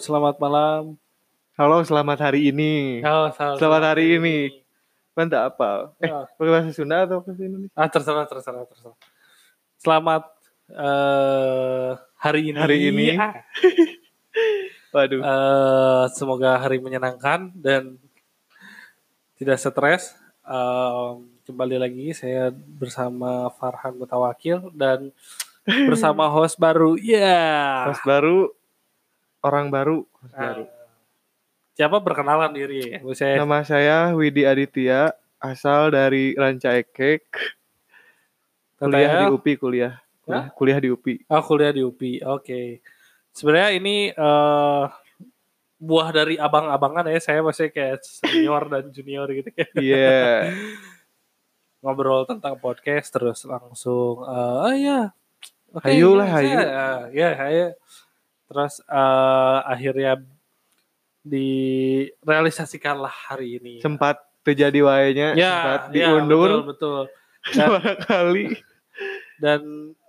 selamat malam. Halo, selamat hari ini. Oh, selamat, Selamat hari ini. Mantap apa? Eh, Oh, pakai bahasa Sunda atau bahasa Indonesia? ah, terserah, terserah, terserah. Selamat eh, hari ini. Hari ini. Ah, Waduh. eh, semoga hari menyenangkan dan tidak stres. Em, kembali lagi saya bersama Farhan Mutawakil dan bersama host baru. Ya. Host baru, orang baru, host Ah, baru. siapa perkenalan diri ya? Saya Nama saya Widi Aditya, asal dari Ranca Ekek. Kuliah di UPI, kuliah. Kuliah, kuliah di UPI. Oh, kuliah di UPI. Oke. Sebenarnya ini eh buah dari abang-abangan ya. Saya masih kayak senior dan junior gitu kayak Iya. ngobrol tentang podcast terus langsung eh oh iya. Oke. Hayu lah, bisa. hayu. Eh, Ya, hayu. Terus eh akhirnya direalisasikanlah hari ini. Sempat terjadi waenya, ya, sempat ya, diundur betul, betul. Dan, dua kali. dan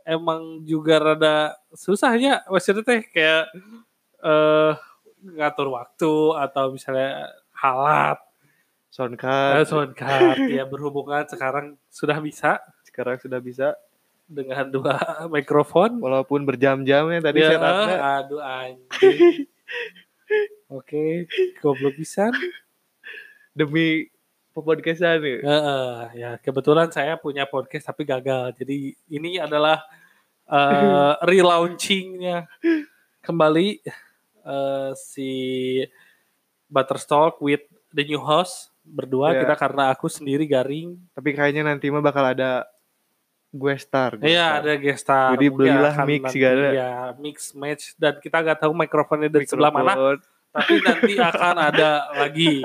emang juga rada susahnya maksudnya teh kayak eh ngatur waktu atau misalnya halat Soundcard, eh, soundcard ya berhubungan sekarang sudah bisa sekarang sudah bisa. Dengan dua mikrofon. Walaupun berjam-jam ya tadi ya, saya tanya. aduh anjing. Oke goblok pisan. Demi podcastan nih. Heeh, ya kebetulan saya punya podcast tapi gagal. Jadi ini adalah eh relaunchingnya. Kembali eh, si Butterstalk with the new host berdua. Ya. kita karena aku sendiri garing. Tapi kayaknya nanti mah bakal ada gue star. iya ada guest star Jadi belilah akan mix segala. ya mix match dan kita nggak tahu mikrofonnya dari sebelah mana Mikrofon. tapi nanti akan ada lagi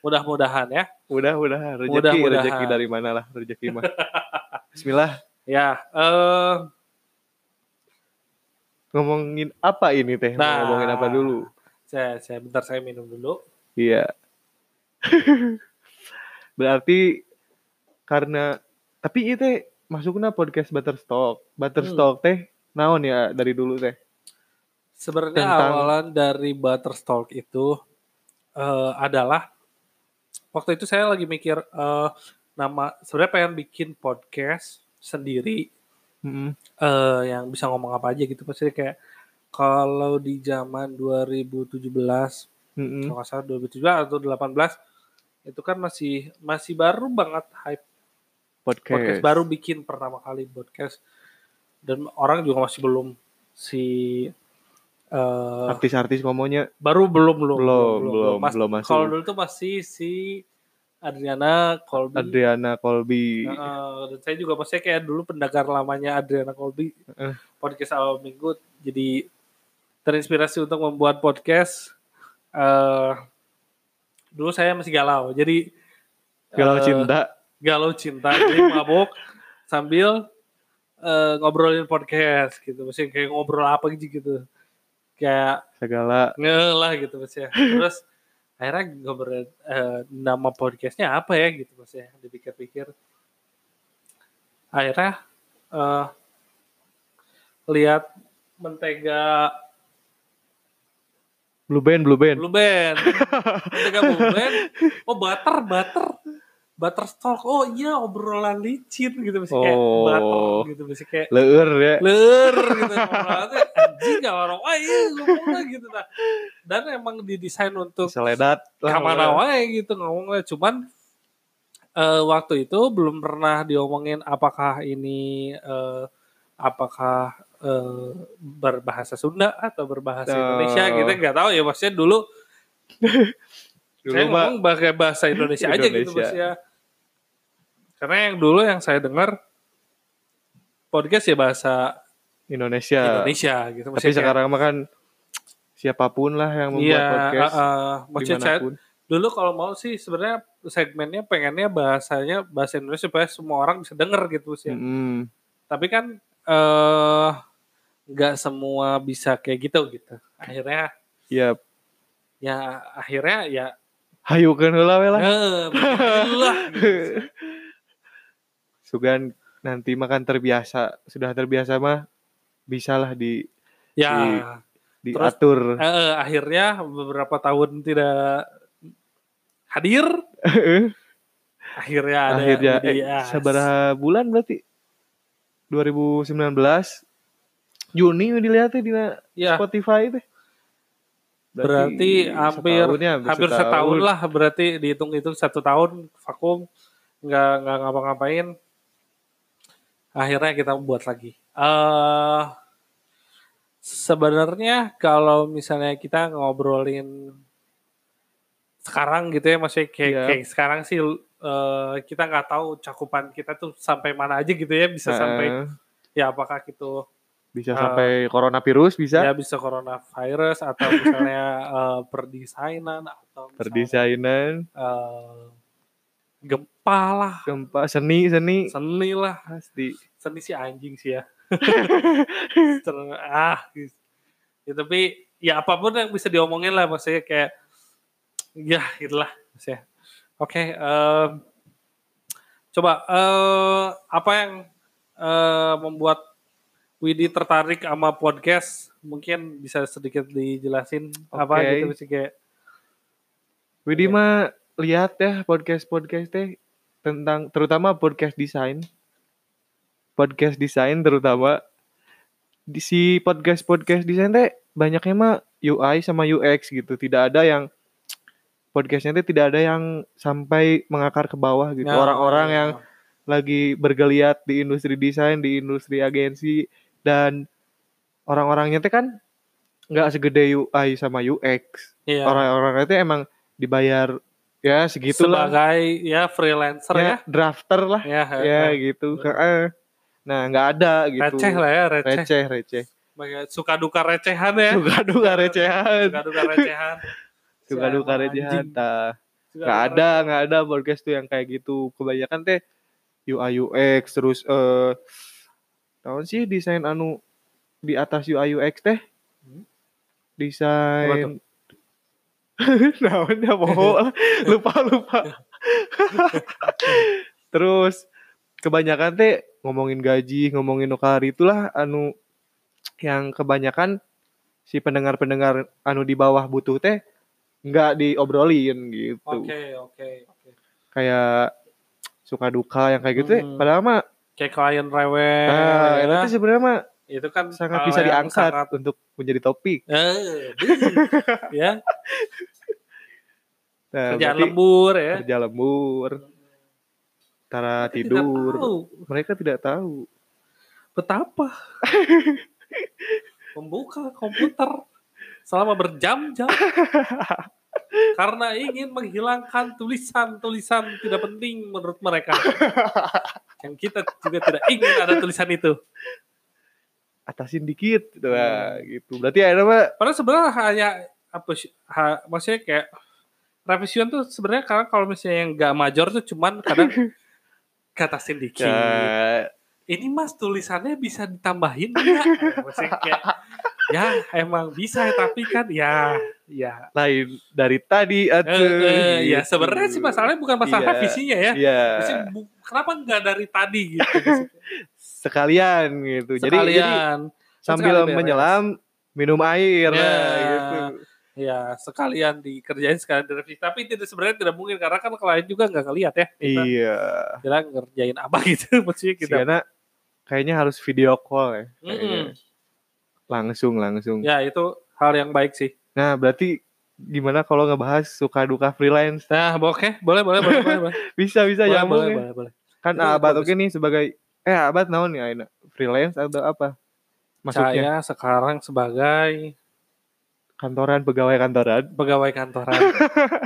mudah-mudahan ya Mudah-mudahan rezeki Mudah-mudahan. rezeki dari mana lah rezeki mah. Bismillah. ya eh Ngomongin apa ini teh? Nah. ngomongin apa dulu? saya, saya bentar saya minum dulu Iya. Berarti karena tapi itu masuknya podcast Butterstock. Butterstock Hmm. teh naon ya dari dulu teh? Sebenarnya Tentang- awalan dari Butterstalk itu eh, adalah waktu itu saya lagi mikir eh, nama sebenarnya pengen bikin podcast sendiri Mm-mm. eh, yang bisa ngomong apa aja gitu pasti kayak kalau di zaman 2017 Mm-mm. kalau salah 2017 atau 2018 itu kan masih masih baru banget hype Podcast. podcast baru bikin pertama kali podcast dan orang juga masih belum si eh, Artis-artis ngomongnya baru belum belum belum belum Mas- belum masuk. kalau dulu tuh masih si Adriana Colby Adriana Colby. Nah, dan saya juga pasti kayak dulu pendengar lamanya Adriana Colby Heeh. podcast awal minggu jadi terinspirasi untuk membuat podcast eh dulu saya masih galau jadi Galau eh, cinta. Galau cinta jadi mabuk sambil eh, ngobrolin podcast gitu. Maksudnya kayak ngobrol apa gitu gitu. Kayak Segala. ngelah gitu maksudnya. Terus akhirnya ngobrol eh, nama podcastnya apa ya gitu maksudnya dipikir-pikir. Akhirnya eh, lihat mentega Blue Band, Blue Band. Blue Band. Mentega Blue Band. Oh butter butter butter stock oh iya obrolan licin gitu kayak Oh. butter gitu maksudnya kayak Leur ya. ler gitu anjing gak orang wah iya ngomongnya gitu nah dan emang didesain untuk Seledat. pokoknya. wae gitu ngomongnya cuman eh, waktu itu belum pernah diomongin apakah ini eh, apakah eh, berbahasa Sunda atau berbahasa Oh. Indonesia gitu nggak tahu ya maksudnya dulu, Dulu saya ngomong pakai bahasa Indonesia, aja gitu Indonesia. maksudnya karena yang dulu yang saya dengar podcast ya bahasa Indonesia. Indonesia gitu Tapi maksudnya kayak- sekarang mah kan siapa pun lah yang membuat Iya, podcast uh, uh, maksud saya dulu kalau mau sih sebenarnya segmennya pengennya bahasanya bahasa Indonesia supaya semua orang bisa denger gitu sih. Mm-mm. Tapi kan eh nggak semua bisa kayak gitu gitu. Akhirnya Ya, ya akhirnya ya heula we lah. gitu. Sugan nanti makan terbiasa, sudah terbiasa mah bisalah di Ya Di- diatur. Terus, eh, akhirnya beberapa tahun tidak hadir. akhirnya ada akhirnya eh, seberapa bulan berarti 2019 Juni dilihat di ya. Spotify itu. Berarti, berarti hampir hampir setahun. setahun lah berarti dihitung-hitung satu tahun vakum nggak nggak ngapa-ngapain akhirnya kita buat lagi uh, sebenarnya kalau misalnya kita ngobrolin sekarang gitu ya maksudnya kayak, yeah. kayak sekarang sih uh, kita nggak tahu cakupan kita tuh sampai mana aja gitu ya bisa uh. sampai ya apakah gitu bisa uh, sampai coronavirus bisa? ya bisa coronavirus atau misalnya uh, perdesainan atau perdesainan. uh, gempa lah. Gempa seni seni. Seni lah. Pasti. Seni si anjing sih ya. Ah gitu. ya tapi ya apa pun yang bisa diomongin lah maksudnya kayak ya itulah maksudnya oke okay, uh, coba uh, apa yang uh, membuat Widi tertarik sama podcast, mungkin bisa sedikit dijelasin okay. apa gitu sih kayak. Widi ya. mah lihat ya podcast podcast teh tentang terutama podcast desain, podcast desain terutama di si podcast podcast desain teh banyaknya mah UI sama UX gitu, tidak ada yang podcastnya teh tidak ada yang sampai mengakar ke bawah gitu. Ya, Orang-orang ya, yang lagi bergeliat di industri desain, di industri agensi, dan orang-orangnya itu kan nggak segede UI sama UX. Iya. Orang-orang itu emang dibayar ya segitu lah. Sebagai ya freelancer ya. ya. Drafter lah. Ya, ya, ya gitu. Nah nggak ada gitu. Receh lah ya receh. Receh receh. Suka duka recehan ya. Suka duka recehan. Suka duka recehan. Suka duka recehan. Nggak ada nggak ada podcast tuh yang kayak gitu. Kebanyakan teh UI UX terus eh uh, tahun sih desain anu di atas UI UX teh hmm? desain naonnya mau lupa lupa terus kebanyakan teh ngomongin gaji ngomongin nukar itulah anu yang kebanyakan si pendengar-pendengar anu di bawah butuh teh nggak diobrolin gitu. Oke okay, oke okay, oke. Okay. Kayak suka duka yang kayak gitu hmm. ya. Padahal mah kayak klien rewel. Nah, ya. itu sebenarnya mah itu kan sangat bisa diangkat sangat... untuk menjadi topik. Eh, ya. Nah, kerja lembur ya. Kerja lembur. Tara tidur. Tidak Mereka tidak tahu. Betapa membuka komputer selama berjam-jam karena ingin menghilangkan tulisan-tulisan tidak penting menurut mereka. yang kita juga tidak ingin ada tulisan itu. Atasin dikit, gitu, hmm. gitu. Berarti ada apa? Padahal sebenarnya hanya apa sih? maksudnya kayak revision tuh sebenarnya karena kalau misalnya yang gak major tuh cuman kadang katasin dikit. Ya. Ini mas tulisannya bisa ditambahin ya? Maksudnya kayak ya emang bisa tapi kan ya ya lain dari tadi atau uh, uh, ya sebenarnya sih masalahnya bukan masalah yeah, visinya ya. yeah. kenapa nggak dari tadi gitu sekalian gitu. Sekalian. jadi, jadi sambil Sekali menyelam minum air. Yeah. nah, gitu. Ya sekalian dikerjain sekalian direvisi tapi tidak sebenarnya tidak mungkin karena kan klien juga nggak ngeliat ya kita, iya. Kita ngerjain apa gitu maksudnya kita. Karena kayaknya harus video call ya mm -hmm Langsung, langsung. Ya, itu hal yang baik sih. Nah, berarti gimana kalau ngebahas suka duka freelance? Nah, oke, boleh, boleh, boleh, boleh. bisa, bisa boleh, ya. Boleh, boleh, boleh. Kan itu Abad oke nih sebagai eh Abad naon nih Aina? Freelance atau apa? Masuknya? Saya sekarang sebagai kantoran, pegawai kantoran. Pegawai kantoran.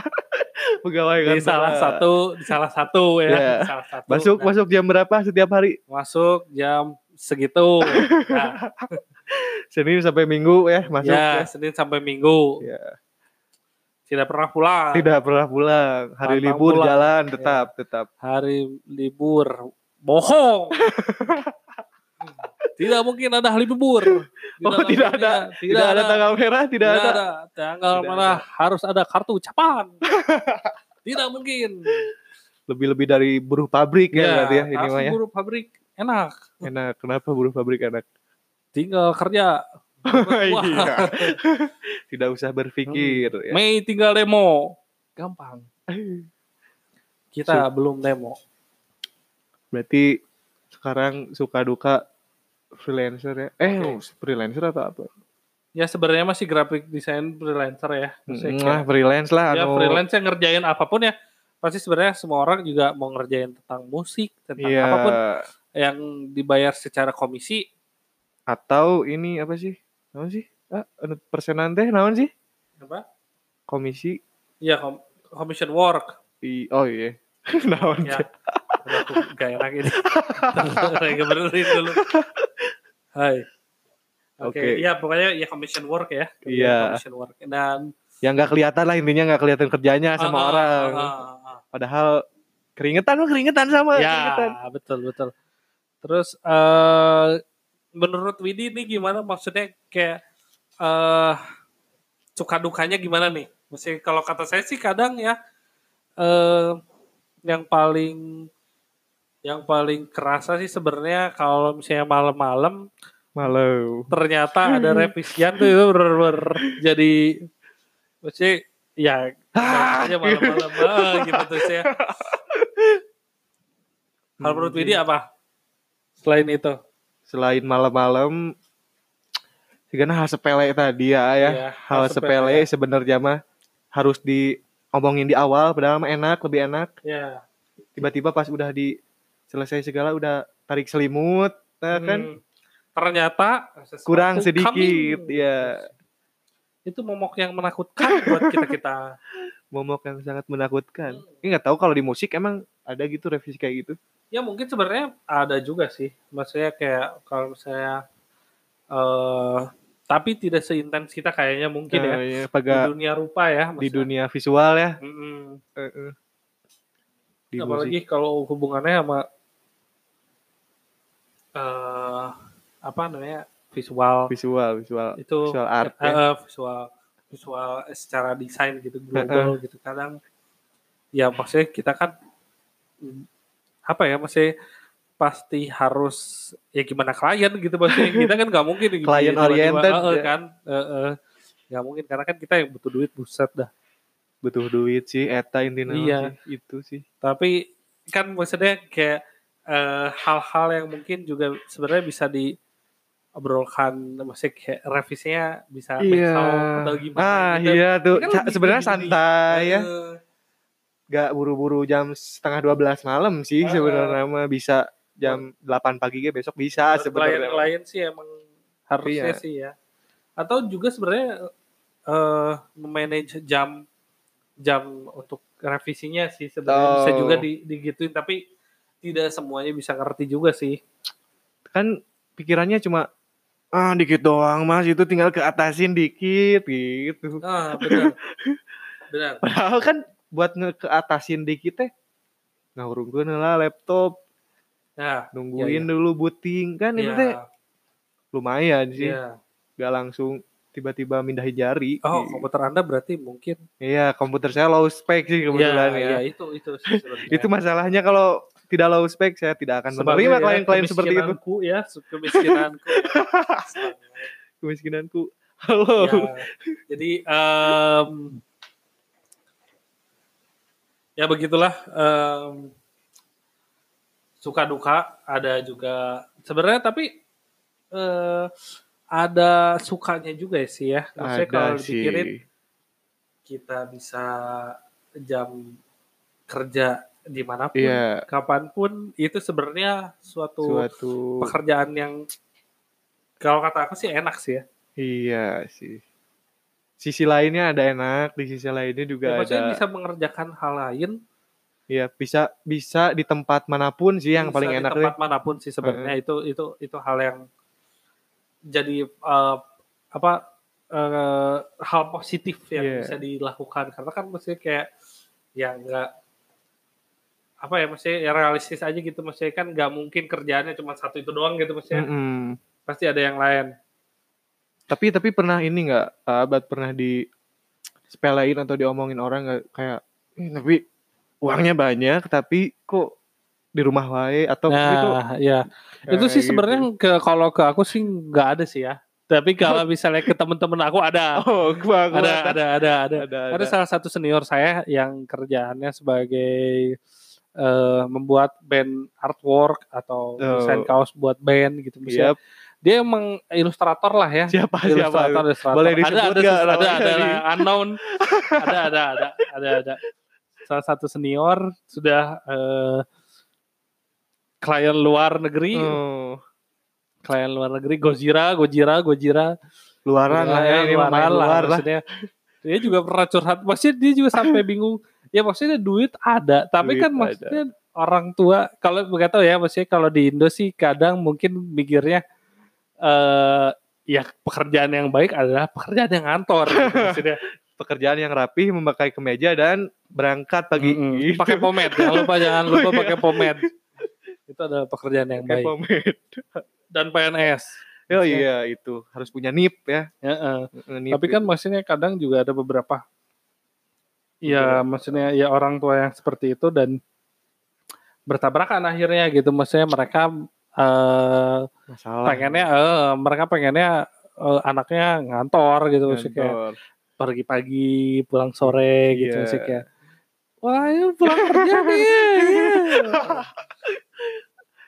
pegawai kantoran. Di salah satu, di salah satu ya. Yeah. salah satu. Masuk, nah. masuk jam berapa setiap hari? Masuk jam segitu. nah. Senin sampai Minggu ya masuk ya, ya. Senin sampai Minggu. Ya. Tidak pernah pulang. Tidak pernah pulang. Hari Pantang libur pulang. jalan tetap ya. tetap. Hari libur bohong. tidak mungkin ada hari libur. Tidak oh, tidak ada. Tidak, tidak ada, ada tanggal merah, tidak, tidak ada. ada. Tanggal tidak ada. harus ada kartu ucapan. tidak mungkin. Lebih-lebih dari buruh pabrik ya, ya berarti ya ini buruh pabrik enak. Enak. Kenapa buruh pabrik enak? Tinggal kerja iya. Tidak usah berpikir ya. Mei tinggal demo. Gampang. Kita belum demo. Berarti sekarang suka duka freelancer ya. Eh, Oke. freelancer atau apa? Ya sebenarnya masih graphic design freelancer ya. Maksudnya Nah, freelance lah ya anu. freelance yang ngerjain apa pun ya. Pasti sebenarnya semua orang juga mau ngerjain tentang musik, tentang Iya. apa pun yang dibayar secara komisi. Atau ini apa sih? Naon sih? Ah, persenan teh naon sih? Apa? Komisi. Ya kom- commission work. I, oh iya. naon Ya. aku gak enak ini. Rega benerin dulu. Hai. Oke, Oke. ya pokoknya ya commission work ya. Iya. Commission work. Dan Yang nggak kelihatan lah intinya nggak kelihatan kerjanya sama Ah, ah, orang. ah, ah, ah. Padahal keringetan mah keringetan sama Ya, keringetan. betul betul. Terus eh menurut Widi ini gimana maksudnya kayak eh suka dukanya gimana nih? Mesti kalau kata saya sih kadang ya eh yang paling yang paling kerasa sih sebenarnya kalau misalnya malam-malam Malu. ternyata ada revisian tuh itu bener-bener jadi mesti ya aja malam-malam ah, gitu tuh saya. Kalau menurut Widi apa? Selain itu, Selain malam-malam Sigana hal sepele tadi ya ya. Iya, hal hal sepele sepele. sebenarnya mah harus diomongin di awal padahal mah enak, lebih enak. ya Tiba-tiba pas udah di selesai segala udah tarik selimut, nah kan hmm, ternyata sesuatu kurang sedikit coming. ya. Itu momok yang menakutkan buat kita kita. Momok yang sangat menakutkan. Ini nggak tahu kalau di musik emang ada gitu revisi kayak gitu. Ya mungkin sebenarnya ada juga sih. Maksudnya kayak kalau saya eh tapi tidak seintens kita kayaknya mungkin ya. Nah, ya, Di dunia rupa ya. di maksudnya. dunia visual ya. Mm-mm. Heeh. Di apalagi musik. kalau hubungannya sama eh apa namanya visual visual, visual, itu visual art eh, ya. visual visual secara desain gitu global gitu kadang ya maksudnya kita kan mm, apa ya maksudnya pasti harus ya gimana klien gitu maksudnya kita kan nggak mungkin gitu, Client tiba-tiba, oriented, ya. kan eh, eh. nggak mungkin karena kan kita yang butuh duit buset dah butuh duit sih eta intinya Iya. sih itu sih tapi kan maksudnya kayak eh, hal-hal yang mungkin juga sebenarnya bisa diobrolkan maksudnya kayak revisinya bisa iya atau gimana ah gitu. iya tuh kan sebenarnya gini. santai ya gak buru-buru jam setengah 12 malam sih Ah. sebenarnya mah bisa jam 8 pagi ge besok bisa sebenarnya. klien-klien sih emang harusnya Iya. sih ya. Atau juga sebenarnya eh manage jam jam untuk revisinya sih sebenarnya. Bisa Oh. juga di, digituin tapi tidak semuanya bisa ngerti juga sih. Kan pikirannya cuma ah dikit doang mas. Itu tinggal ke atasin dikit gitu. Ah benar. Benar. Padahal kan buat nge ke atasin dikit teh ngurungkeun lah laptop. Ya nungguin Iya, dulu booting kan itu iya, teh lumayan sih. Iya. gak langsung tiba-tiba mindahin jari. Oh Gitu. komputer anda berarti mungkin iya komputer saya low spec sih kebetulan ya, ya, itu itu itu masalahnya kalau tidak low spec saya tidak akan Sebagai menerima ya, klien-klien seperti itu. kemiskinanku ya kemiskinanku. Kemiskinanku. Halo. Ya, jadi em, ya begitulah em, suka duka ada juga sebenarnya tapi eh, ada sukanya juga sih ya. Maksudnya kalau dipikirin kita bisa jam kerja di mana pun iya. kapan pun itu sebenarnya suatu, suatu pekerjaan yang kalau kata aku sih enak sih ya. iya sih sisi lainnya ada enak di sisi lainnya Ya, juga maksudnya ada bisa mengerjakan hal lain. Iya bisa bisa di tempat mana pun sih yang bisa paling di enak tempat deh. mana pun sih sebenarnya. Itu itu itu hal yang jadi eh, apa eh, hal positif yang Iya. bisa dilakukan. Karena kan maksudnya kayak ya nggak apa ya maksudnya ya realistis aja gitu. Maksudnya kan nggak mungkin kerjaannya cuma satu itu doang gitu maksudnya. Mm-mm. pasti ada yang lain Tapi tapi pernah ini nggak sahabat pernah di sepelein atau diomongin orang nggak kayak "Eh, tapi uangnya banyak tapi kok di rumah wae atau itu nah ya itu sih kayak sebenarnya gitu. ke kalau ke aku sih nggak ada sih ya Tapi kalau misalnya ke temen-temen aku ada. Oh, gua, gua ada, ada, ada, ada, ada, ada. salah satu senior saya yang kerjaannya sebagai eh, membuat band artwork atau Oh. desain kaos buat band gitu. Misalnya, Siap. Dia emang ilustrator lah ya. Siapa siapa? Ilustrator, ilustrator. Boleh ada, ada, nggak ada, ada, ada, unknown. ada, ada, ada, ada, ada. Salah satu senior sudah eh, klien luar negeri, Oh, klien luar negeri, Gojira, Gojira, Gojira. luaran lah ya, luaran lah, luar lah. maksudnya. Dia juga pernah curhat, maksudnya dia juga sampai bingung. Ya maksudnya duit ada, tapi Duit kan ada. maksudnya orang tua kalau nggak tahu ya, maksudnya kalau di Indo sih kadang mungkin mikirnya eh ya pekerjaan yang baik adalah pekerjaan yang ngantor. gitu, maksudnya Pekerjaan yang rapi, memakai kemeja dan berangkat pagi. Mm-mm. Gitu. pakai pomade, jangan lupa jangan Oh, lupa iya. pakai pomade. Itu adalah pekerjaan yang Pakai baik. pomade. Dan PNS. Oh Maksudnya- iya itu harus punya nip ya. Heeh. Nip Tapi kan itu. maksudnya kadang juga ada beberapa ya maksudnya ya orang tua yang seperti itu dan bertabrakan akhirnya gitu maksudnya mereka eh masalah. pengennya eh mereka pengennya eh, anaknya ngantor gitu maksudnya kayak Kantor. pergi pagi pulang sore gitu Iya. maksudnya kayak wah ayo pulang kerja nih iya.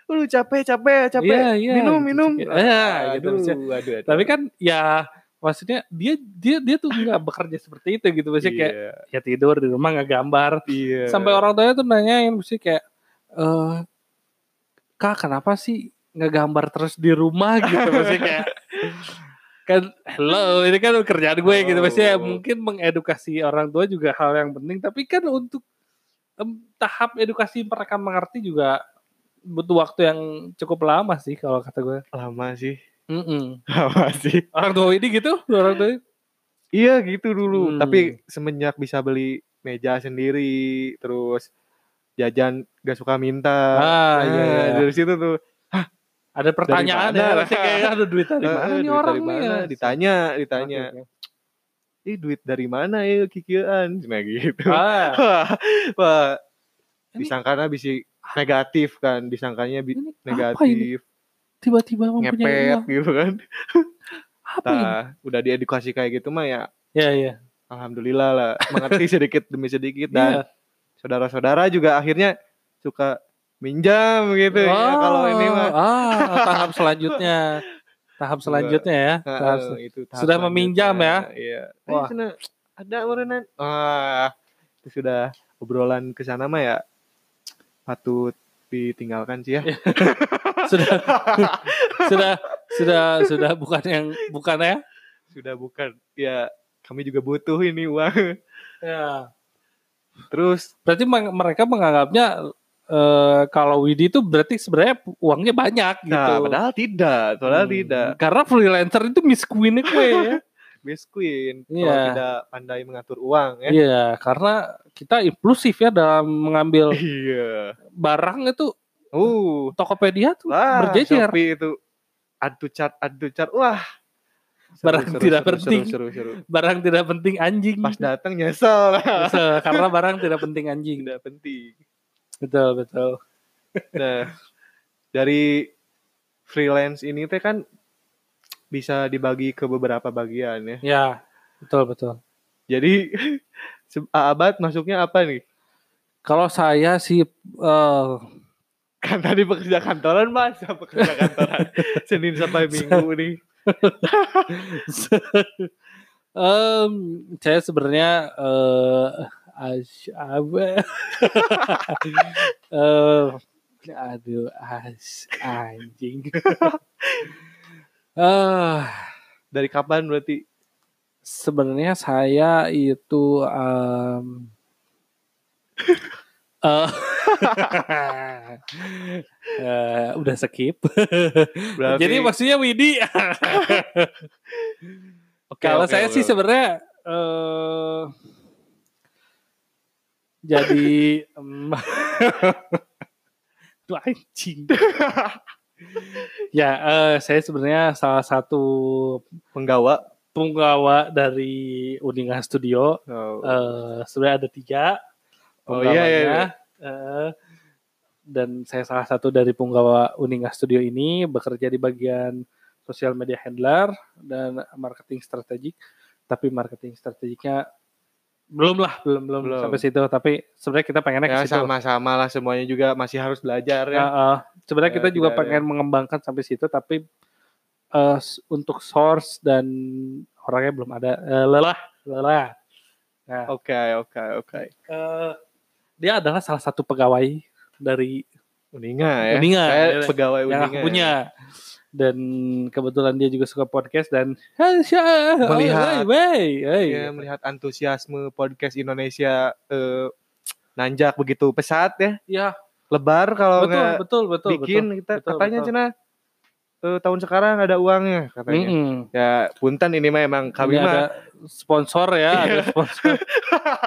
Aduh capek capek capek. Iya, iya, minum gitu, minum. gitu. Iya, gitu, aduh, maksudnya. aduh, aduh. tapi kan ya maksudnya dia dia dia tuh nggak bekerja seperti itu gitu maksudnya kayak iya, ya tidur di rumah nggak gambar iya. sampai orang tuanya tuh nanyain mesti kayak eh kak kenapa sih nggak gambar terus di rumah gitu maksudnya kayak kan hello ini kan kerjaan gue gitu maksudnya Oh. mungkin mengedukasi orang tua juga hal yang penting tapi kan untuk em, tahap edukasi mereka mengerti juga butuh waktu yang cukup lama sih kalau kata gue lama sih. Mm-mm. Lama sih. orang tua ini gitu orang tua ini. Iya gitu dulu. Hmm. Tapi semenjak bisa beli meja sendiri, terus jajan gak suka minta. Ah, iya, Nah, iya. Dari situ tuh. ada pertanyaan ya maksudnya kayak ada duit dari "Eh, mana eh, nih orang dari mana? ya Ditanya, ditanya. Oke. Ih duit dari mana ya kikian? Nah gitu. Ah, Wah. Ini- Disangkanya bisa negatif kan, disangkanya bi- ini ini? negatif, Tiba-tiba mempunyai ngepet uang. gitu kan. Apa ini? Nah, udah diedukasi kayak gitu mah ya Ya, ya. alhamdulillah lah, mengerti sedikit demi sedikit dan Iya. Saudara-saudara juga akhirnya suka minjam gitu ya kalau ini mah. Ah, tahap selanjutnya. Tahap selanjutnya ya. Tahap itu tahap sudah meminjam ya? Iya. Wah. Ada merenan. Wah, itu sudah obrolan ke sana mah ya patut ditinggalkan sih ya. sudah sudah sudah sudah bukan yang bukan ya. Sudah bukan. Ya, kami juga butuh ini uang. Ya. Terus Berarti mereka menganggapnya eh, kalau Widi itu berarti sebenarnya uangnya banyak gitu. nah, padahal tidak, padahal Hmm. tidak. Karena freelancer itu Miss Queen gue ya. Miss Queen kalau Iya. tidak pandai mengatur uang ya. Iya, karena kita impulsif ya dalam mengambil Iya. barang itu Uh, Tokopedia tuh wah, berjejer. Shopee itu chart, add to chart. Wah. Barang tidak penting. Seru, seru, seru. Barang tidak penting anjing. Pas datang nyesel. Se- karena barang tidak penting anjing. tidak penting. Betul, betul. Nah, dari freelance ini teh kan bisa dibagi ke beberapa bagian ya. Ya, betul, betul. Jadi abad masuknya apa nih? Kalau saya sih eh, Kan tadi pekerja kantoran masa pekerja kantoran Senin sampai Minggu nih. em, saya sebenarnya eh apa? Eh, aduh, as, anjing. Eh, Dari kapan berarti? sebenarnya saya itu em, eh, eh, udah skip. Berarti Jadi maksudnya Widi. Oke, Kalau oke, saya oke, sih sebenarnya eh jadi tuh anjing. ya, eh, saya sebenarnya salah satu penggawa. penggawa dari Uninga Studio. Oh, Eh sebenarnya ada tiga Oh, iya, iya, iya. Eh, dan saya salah satu dari penggawa Uninga Studio ini bekerja di bagian sosial media handler dan marketing strategik tapi marketing strategiknya belum lah belum belum, Belum. sampai situ tapi sebenarnya kita pengennya Ya sama-sama lah semuanya juga masih harus belajar Ya, ya. eh, sebenarnya Ya, kita juga pengen mengembangkan sampai situ tapi eh, s- untuk source dan orangnya belum ada Eh, lelah lelah nah Oke, oke, oke. Dia adalah salah satu pegawai dari Uninga ya. Uninga, Saya ya. pegawai yang Uninga. aku punya dan kebetulan dia juga suka podcast dan Melihat- wey, wey, Ya, melihat antusiasme podcast Indonesia eh, nanjak begitu pesat ya. ya Lebar kalau betul betul betul bikin betul, kita betul, katanya betul. cina eh, tahun sekarang ada uangnya katanya. Mm-mm. Ya, punten ini mah emang kami Ini mah ada sponsor ya, ada sponsor.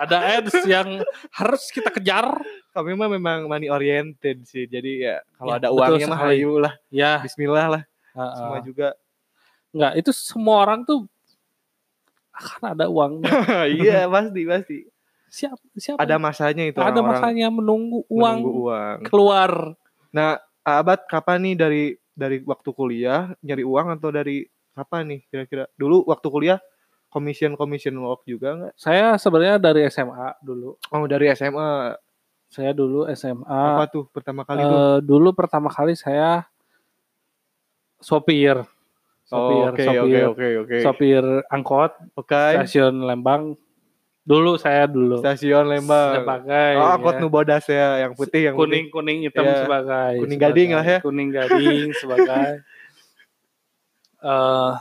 ada ads yang harus kita kejar. kami mah memang money oriented sih. Jadi ya kalau Ya, ada uangnya mah ayo lah. Ya, Bismillah lah. uh-uh. Semua juga. Enggak, itu semua orang tuh akan ada uangnya. iya, pasti pasti. Siap, siapa? Ada masanya itu ada orang-orang masanya menunggu uang menunggu uang. keluar. Nah, Abad kapan nih dari dari waktu kuliah nyari uang atau dari kapan nih kira-kira? Dulu waktu kuliah commission commission work juga nggak? Saya sebenarnya dari SMA dulu. Oh dari SMA Saya dulu SMA. apa tuh pertama kali eh, tuh? dulu pertama kali saya sopir. Oh, Sopir, Oke sopir, oke oke oke. sopir angkot Oke. stasiun Lembang. Dulu saya dulu. Stasiun Lembang. sebagai Oh, angkot ya, nu bodas ya, yang putih yang kuning kuning hitam Ya, sebagai kuning sebagai- gading lah ya. kuning gading sebagai eh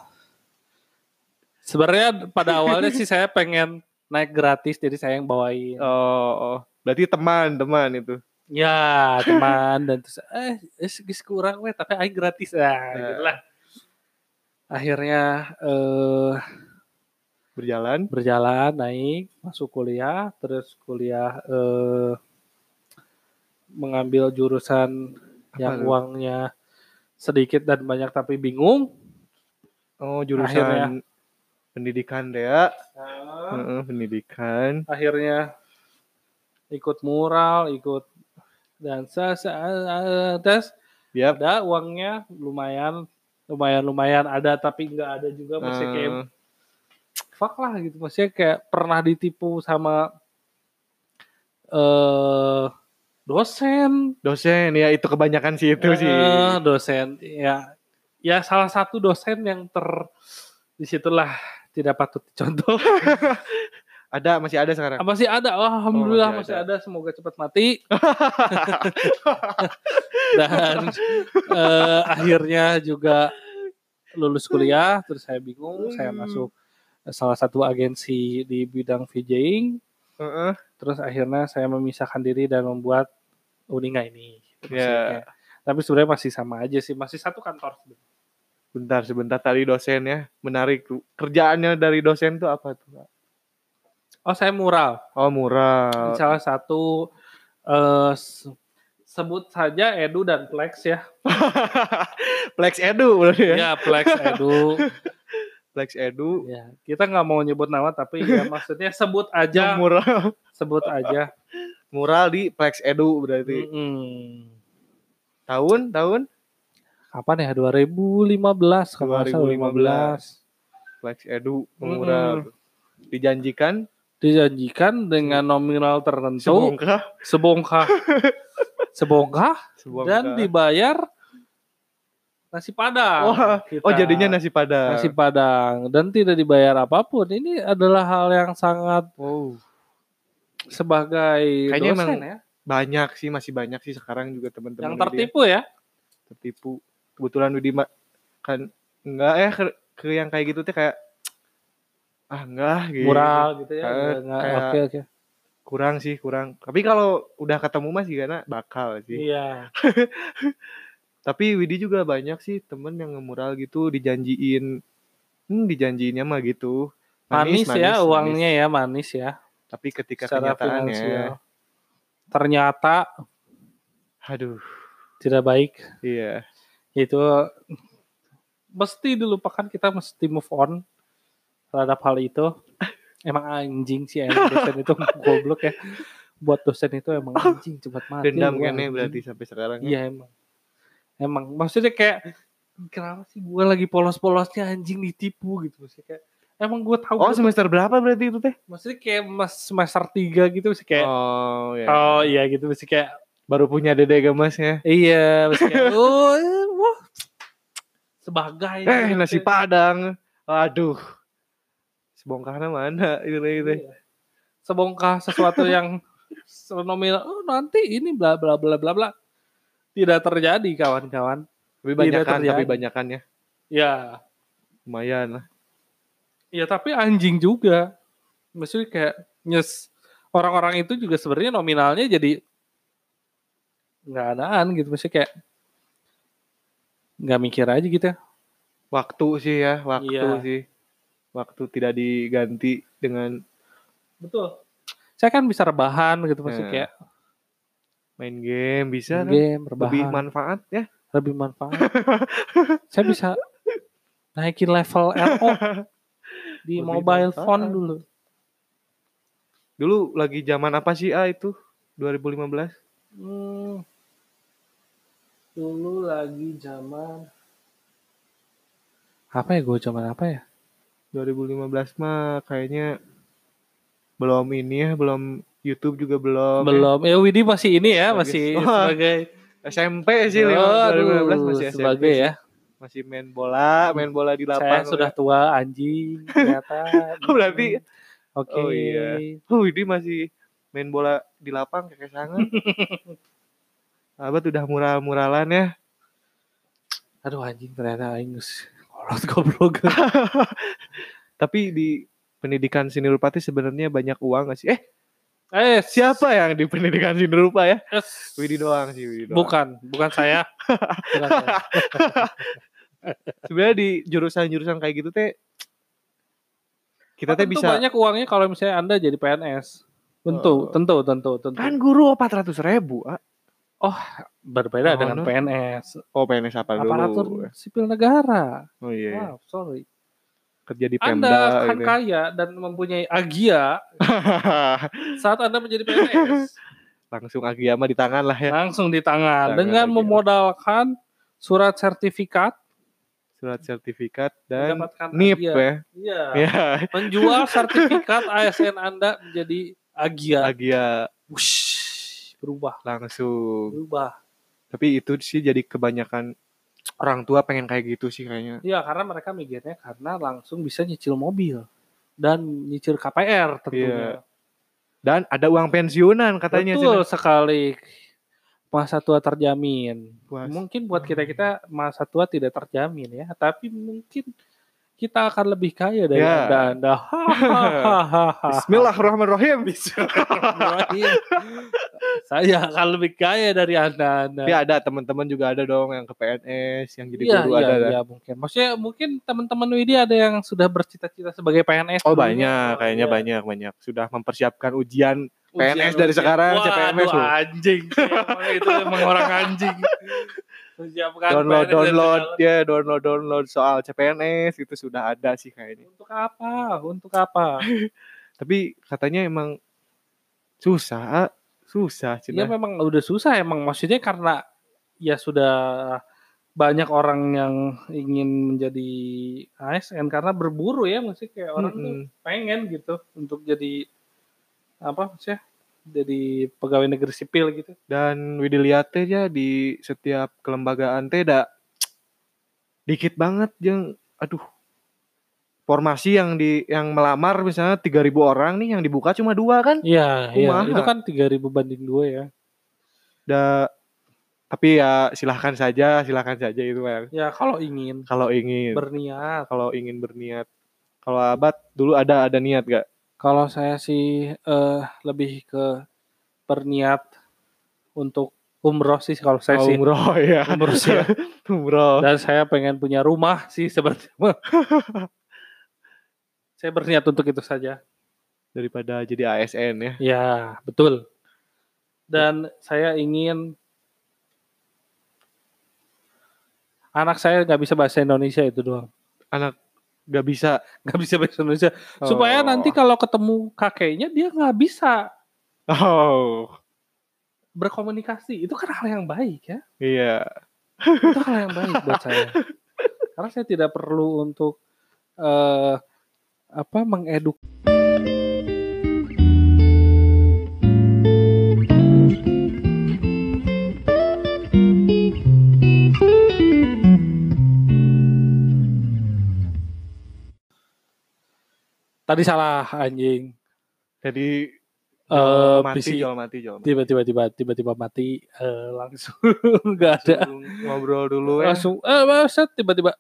sebenarnya pada awalnya sih saya pengen naik gratis jadi saya yang bawain putih. Oh, oh. berarti teman teman itu. ya teman dan terus eh es geus kurang weh tapi aing gratis Ya. gitu lah akhirnya eh Berjalan. berjalan naik masuk kuliah terus kuliah eh mengambil jurusan Apa yang tuh? uangnya sedikit dan banyak tapi bingung Oh, jurusan Akhirnya. pendidikan deh ya. Heeh, pendidikan. akhirnya ikut mural ikut dansa sa- tes Yap. ada uangnya lumayan lumayan lumayan ada tapi nggak ada juga masih kayak Eh, fuck lah gitu maksudnya kayak pernah ditipu sama eh dosen dosen ya itu kebanyakan sih itu sih. Eh, dosen ya ya salah satu dosen yang ter di situlah tidak patut dicontoh Ada masih ada sekarang. masih ada oh, alhamdulillah masih masih, ada. semoga cepat mati dan eh, akhirnya juga lulus kuliah terus saya bingung saya masuk salah satu agensi di bidang VJing Heeh. terus akhirnya saya memisahkan diri dan membuat Uninga ini Gitu Ya. maksudnya. tapi sebenarnya masih sama aja sih masih satu kantor. Bentar sebentar tadi dosen ya. Menarik. Kerjaannya dari dosen tuh apa tuh? oh saya mural Oh, mural. salah satu eh, se- sebut saja Edu dan Plex ya Flex Edu berarti ya. ya Plex Edu Flex Edu. ya kita nggak mau nyebut nama tapi ya maksudnya sebut aja Mural. sebut aja Mural di Flex Edu berarti. Mm-mm. Tahun, tahun kapan ya 2015 kalau nggak salah, 2015. Flex Edu mural. Dijanjikan dijanjikan dengan nominal tertentu sebongkah sebongkah sebongkah sebongkah. dan dibayar nasi padang. Wah, Kita. Oh, jadinya nasi padang. nasi padang dan tidak dibayar apa pun. Ini adalah hal yang sangat Wow. sebagai Kayaknya dosen emang ya, Banyak sih, masih banyak sih sekarang juga teman-teman. yang tertipu ya. tertipu. Kebetulan Widi ma- kan enggak ya ke, ke yang kayak gitu tuh kayak ah enggak gitu. Mural gitu ya. Kayak- Enggak, enggak. kayak- Oke, oke. Kurang sih, kurang. Tapi kalau udah ketemu masih karena bakal sih. Iya. Tapi Widi juga banyak sih temen yang ngemural gitu dijanjiin hmm, dijanjiinnya mah gitu. Manis, ya manis. uangnya ya, manis ya. Tapi ketika Secara kenyataannya finansial. Ternyata aduh, tidak baik. iya. Itu mesti dilupakan kita mesti move on terhadap hal itu. Emang anjing sih emang dosen itu goblok ya. Buat dosen itu emang anjing cepat mati. Dendam kan ya berarti sampai sekarang. ya. Iya emang. Emang maksudnya kayak kenapa sih gue lagi polos-polosnya anjing ditipu gitu maksudnya kayak emang gue tahu Oh gua tuh- semester berapa berarti itu teh? maksudnya kayak mas semester 3 gitu sih kayak Oh ya. oh iya gitu mesti kayak Baru punya dede gemasnya. iya mesti kayak oh eh, wah sebagai Eh gitu. nasi padang. Aduh. Sebongkarnya mana itu itu. Iya. sebongkah sesuatu yang nominal oh nanti ini bla bla bla bla bla tidak terjadi kawan-kawan. Tapi Tidak banyakan tapi banyakannya. Ya. Lumayan lah. ya tapi anjing juga. Maksudnya kayak nyes orang-orang itu juga sebenarnya nominalnya jadi nggak adaan gitu. Maksudnya kayak nggak mikir aja gitu ya. Waktu sih ya, waktu Iya. sih. Waktu tidak diganti dengan betul. Saya kan bisa rebahan gitu maksudnya Nah, kayak main game bisa kan? game Lebih manfaat ya. lebih manfaat saya bisa naikin level RO di Lebih mobile manfaat. phone dulu Dulu lagi zaman apa sih A itu? 2015. Hmm. Dulu lagi zaman apa ya gue zaman apa ya? 2015 mah kayaknya belum ini ya, belum YouTube juga belum. ya. Belum. Ya Widi masih ini ya, masih Wah, sebagai SMP sih lima- Aduh, 2015 masih SMP sebagai ya. Masih main bola, main bola di Saya lapangan. sudah tua anjing ternyata. Oh, berarti- Oke. Oh, iya. Oh, ini masih main bola di lapang kayak sangat. Abad udah mural-muralan ya. Aduh anjing ternyata aing kolot goblok. Tapi di pendidikan seni rupa sebenarnya banyak uang gak sih? Eh, eh siapa yang di pendidikan seni rupa ya? Yes. Widi doang sih, Widi doang. Bukan, bukan saya. Bukan saya. Sebenarnya di jurusan-jurusan kayak gitu teh kita teh bisa banyak uangnya kalau misalnya Anda jadi PNS. Oh. Tentu, tentu, tentu, tentu. kan guru 400 ribu ah. berbeda Oh, dengan no. PNS. Oh PNS apa Aparatur dulu? sipil negara. Oh iya, Wow, sorry. Kerja di Anda Pemda kan gitu. kaya dan mempunyai agia saat Anda menjadi PNS. Langsung agama di tangan lah ya. Langsung di tangan Tangan dengan agia. memodalkan surat sertifikat Surat sertifikat dan mendapatkan NIP agia. ya. Iya. Ya, Menjual sertifikat ASN Anda menjadi agia. agia Wush, berubah, langsung. berubah. Tapi itu sih jadi kebanyakan orang tua pengen kayak gitu sih kayaknya. Iya, karena mereka mikirnya karena langsung bisa nyicil mobil dan nyicil KPR tentunya. Dan ada uang pensiunan katanya Betul sih. sekali. Masa tua terjamin. Puas. Mungkin buat kita-kita masa tua tidak terjamin ya, tapi mungkin kita akan lebih kaya dari Ya. Anda. Anda. Bismillahirrahmanirrahim. Bismillahirrahmanirrahim. Saya akan lebih kaya dari Anda. Anda. Tapi ada teman-teman juga ada dong yang ke PNS, yang jadi Iya, guru iya, ada. iya, mungkin. Maksudnya mungkin teman-teman Widi ada yang sudah bercita-cita sebagai PNS. Oh banyak, kayaknya Iya. banyak banyak. Sudah mempersiapkan ujian Ujian- PNS dari ujian. sekarang, Waduh, CPNS loh. anjing. Itu emang orang anjing. Menyiapkan download PNS download sekarang. ya download download soal CPNS itu sudah ada sih kayaknya. Untuk apa? Untuk apa? Tapi katanya emang susah, ah. susah Ya cina. memang udah susah emang maksudnya karena ya sudah banyak orang yang ingin menjadi ASN karena berburu ya maksudnya kayak orang tuh Mm-mm. pengen gitu untuk jadi apa sih jadi pegawai negeri sipil gitu. Dan Widi lihat teh ya di setiap kelembagaan teh da dikit banget yang aduh. Formasi yang di yang melamar misalnya 3000 orang nih yang dibuka cuma dua kan? Iya, iya. Itu kan 3000 banding dua ya. da tapi ya silahkan saja silahkan saja itu ya Ya kalau ingin. Kalau ingin. Berniat. kalau ingin berniat. Kalau abad dulu ada ada niat gak Kalau saya sih eh, lebih ke berniat untuk umroh sih kalau saya Oh, sih umroh ya umroh sih ya. umroh Dan saya pengen punya rumah sih sebenarnya. saya berniat untuk itu saja. daripada jadi ASN ya Ya, betul. Dan saya ingin anak saya nggak bisa bahasa Indonesia itu doang. Gak bisa Nggak bisa bahasa Indonesia. Supaya Oh. nanti kalau ketemu kakeknya dia nggak bisa oh berkomunikasi. Itu kan hal yang baik ya. iya Itu hal yang baik buat saya. Karena saya tidak perlu untuk eh apa mengeduk Tadi salah anjing. Jadi Eh jual mati, PC jual mati, jual mati. tiba-tiba tiba tiba-tiba mati eh, langsung nggak ada ngobrol dulu ya. langsung eh baset tiba-tiba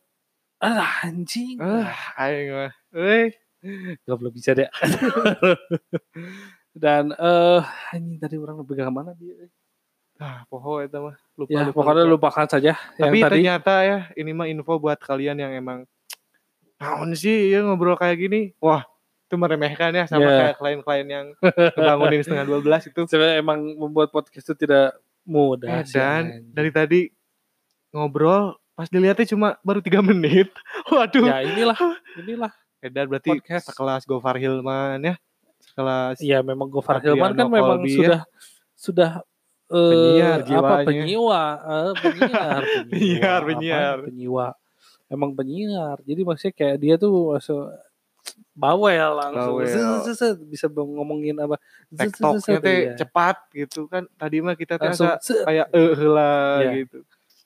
ah anjing Ah, aing mah. Eh, belum bisa deh. Dan eh anjing tadi orang pegang mana dia? ah, poho eta mah. Lupa, Ya, lupa, pokoknya lupa. lupakan saja yang Tapi tadi. ternyata ya, ini mah info buat kalian yang emang naon sih ya ngobrol kayak gini. Wah, itu meremehkan ya sama Ya. kayak klien-klien yang kebangunin setengah 12 itu. Sebenarnya emang membuat podcast itu tidak mudah. Eh, dan dari tadi ngobrol pas dilihatnya cuma baru tiga menit. Waduh. ya inilah, inilah. Edan berarti Podcast. sekelas Gofar Hilman ya. Sekelas Iya memang Gofar Hilman kan memang Colby ya. sudah sudah eh, Penyiar apa jiwanya. penyiwa, eh, penyiar, Penyiar, Apaan? penyiar. penyiwa. Emang penyiar. Jadi maksudnya kayak dia tuh bawel langsung Bawel. Zet, zet, bisa ngomongin apa TikToknya teh iya. cepat gitu kan. Tadi mah kita teh zet. kayak eh heula Iya. gitu.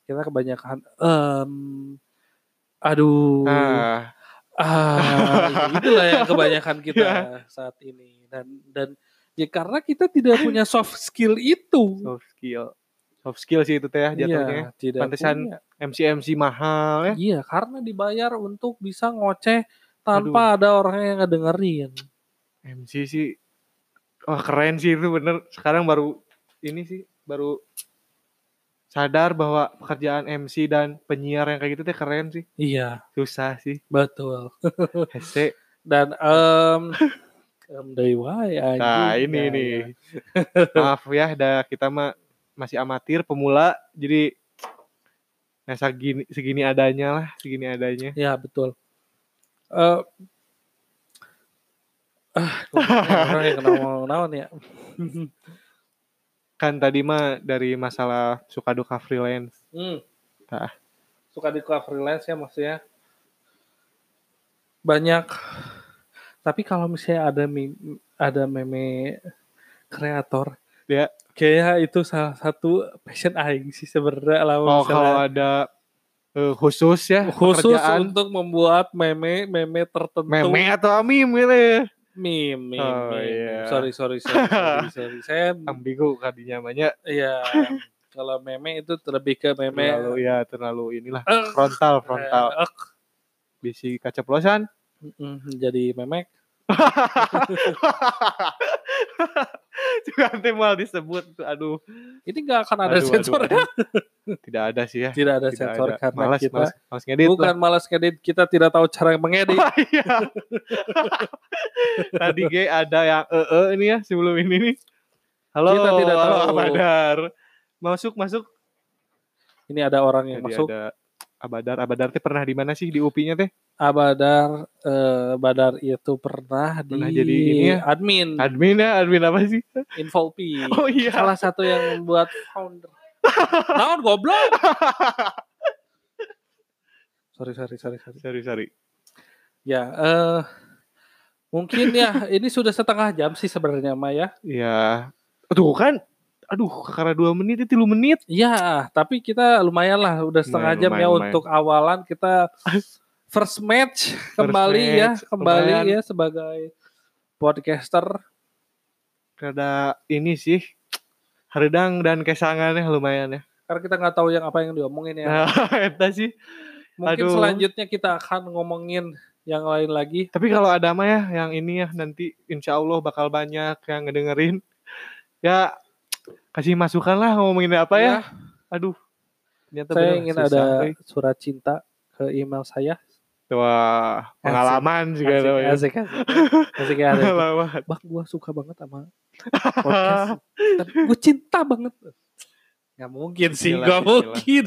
kita kebanyakan em aduh Ah, ah ya itulah yang kebanyakan kita Iya. saat ini dan dan ya karena kita tidak punya soft skill itu soft skill. Soft skill sih itu teh ya jatuhnya. Iya, tidak Pantesan punya. MC MC mahal ya. Iya, karena dibayar untuk bisa ngoceh tanpa ada orang yang ngedengerin. MC sih wah keren sih itu bener. Sekarang baru ini sih baru sadar bahwa pekerjaan MC dan penyiar yang kayak gitu teh keren sih. Iya, Susah sih. betul. Hese. Dan em em dari anjing. Nah, ini Ya, nih. ya. Maaf ya, dah kita mah masih amatir pemula jadi nah segini segini adanya lah, segini adanya. Ya, betul. Eh ah, orang yang kenal ya. Kan tadi mah dari masalah suka duka freelance. Hmm. Tah. Suka di freelance ya maksudnya. Banyak. Tapi kalau misalnya ada meme, ada meme kreator, Ya. kayak itu salah satu passion aing sih sebenarnya lah Oh, kalau ada eh, khusus ya khusus pekerjaan untuk membuat meme meme tertentu meme atau amim gitu ya. meme, meme, Oh, meme. iya. sorry sorry sorry sorry, sorry. saya Ambigu kadinya namanya ya kalau meme itu lebih ke meme terlalu ya terlalu inilah Eh, frontal frontal eh, bisi kaceplosan mm, jadi memek nanti mal disebut aduh ini nggak akan ada Aduh, sensor aduh, ya aduh. tidak ada sih ya tidak ada Tidak sensor ada. karena malas, kita malas, malas ngedit bukan lah. malas ngedit kita tidak tahu cara mengedit Iya. Tadi G ada yang eh eh ini ya sebelum ini nih. Halo, Kita tidak halo, tahu. Abadar. Masuk, masuk. ini ada orang yang Jadi masuk ada Abadar, Abadar teh pernah di mana sih di UPI-nya teh? Abadar eh, Badar itu pernah, Pernah di jadi ini ya? admin Admin ya, admin apa sih? Involpi Oh iya. salah satu yang membuat founder naon goblok sorry sorry sorry sorry Sorry, sorry. ya eh mungkin ya ini sudah setengah jam sih sebenarnya Maya Iya. Tuh kan, aduh karena dua menit itu lu menit. ya tapi kita lumayan lah udah setengah Lumayan, jam ya lumayan, lumayan. untuk awalan kita first match kembali ya match, kembali lumayan. ya sebagai podcaster Rada ini sih, haredang dan kesangannya lumayan ya. karena kita nggak tahu yang apa yang diomongin ya Nah, sih. mungkin aduh. selanjutnya kita akan ngomongin yang lain lagi Tapi kalau ada mah ya yang ini ya nanti insya Allah bakal banyak yang ngedengerin. Ya kasih masukan lah ngomongin apa ya. Aduh. Ternyata saya bener ingin susah, ada surat cinta ke email saya Wah, pengalaman juga asik, namanya. asik, asik, asik ya, asik. Pengalaman. Bang, gue suka banget sama podcast. Tapi gue cinta banget. Gak mungkin sih, Gila, gak gila. mungkin.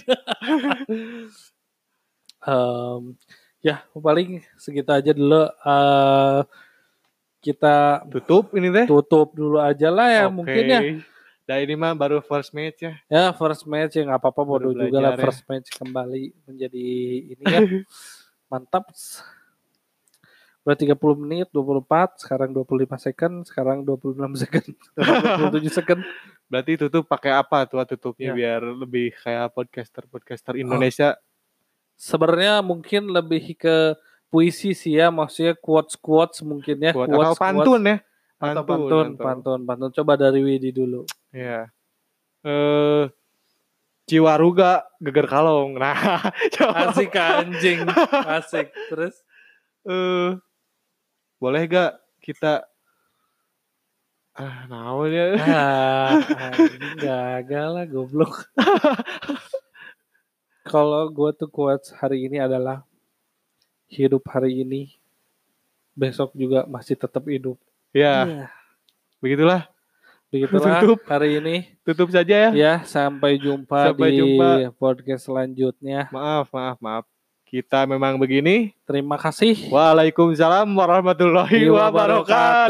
Em, ya, paling segitu aja dulu. Eh, kita Tutup ini teh. tutup dulu aja lah ya. Oke. Mungkin ya Nah ini mah baru first match ya. Ya first match ya nggak apa-apa Baru bodoh juga lah ya. first match kembali menjadi ini ya mantap. Udah 30 menit, 24, sekarang 25 second, sekarang 26 second, sekarang 27 second. Berarti tutup pakai apa tuh tutupnya Ya. biar lebih kayak podcaster-podcaster Indonesia. Sebenarnya mungkin lebih ke puisi sih ya, maksudnya quotes quotes mungkin ya, Buat quotes, atau pantun ya. Atau pantun, pantun, pantun. Coba dari Widi dulu. Ya. Eh Ciwaruga geger kalong. Nah, coba. Asik anjing, asik. Terus Eh boleh gak kita ah naon ya? ah, gagal lah goblok. Kalau gue tuh quotes hari ini adalah hidup hari ini, besok juga masih tetap hidup. Ya, Iya. begitulah. Begitulah Tutup. hari ini. Tutup saja ya. Ya, sampai jumpa Sampai di jumpa. podcast selanjutnya. Maaf, maaf, maaf. Kita memang begini. Terima kasih. Waalaikumsalam warahmatullahi wabarakatuh.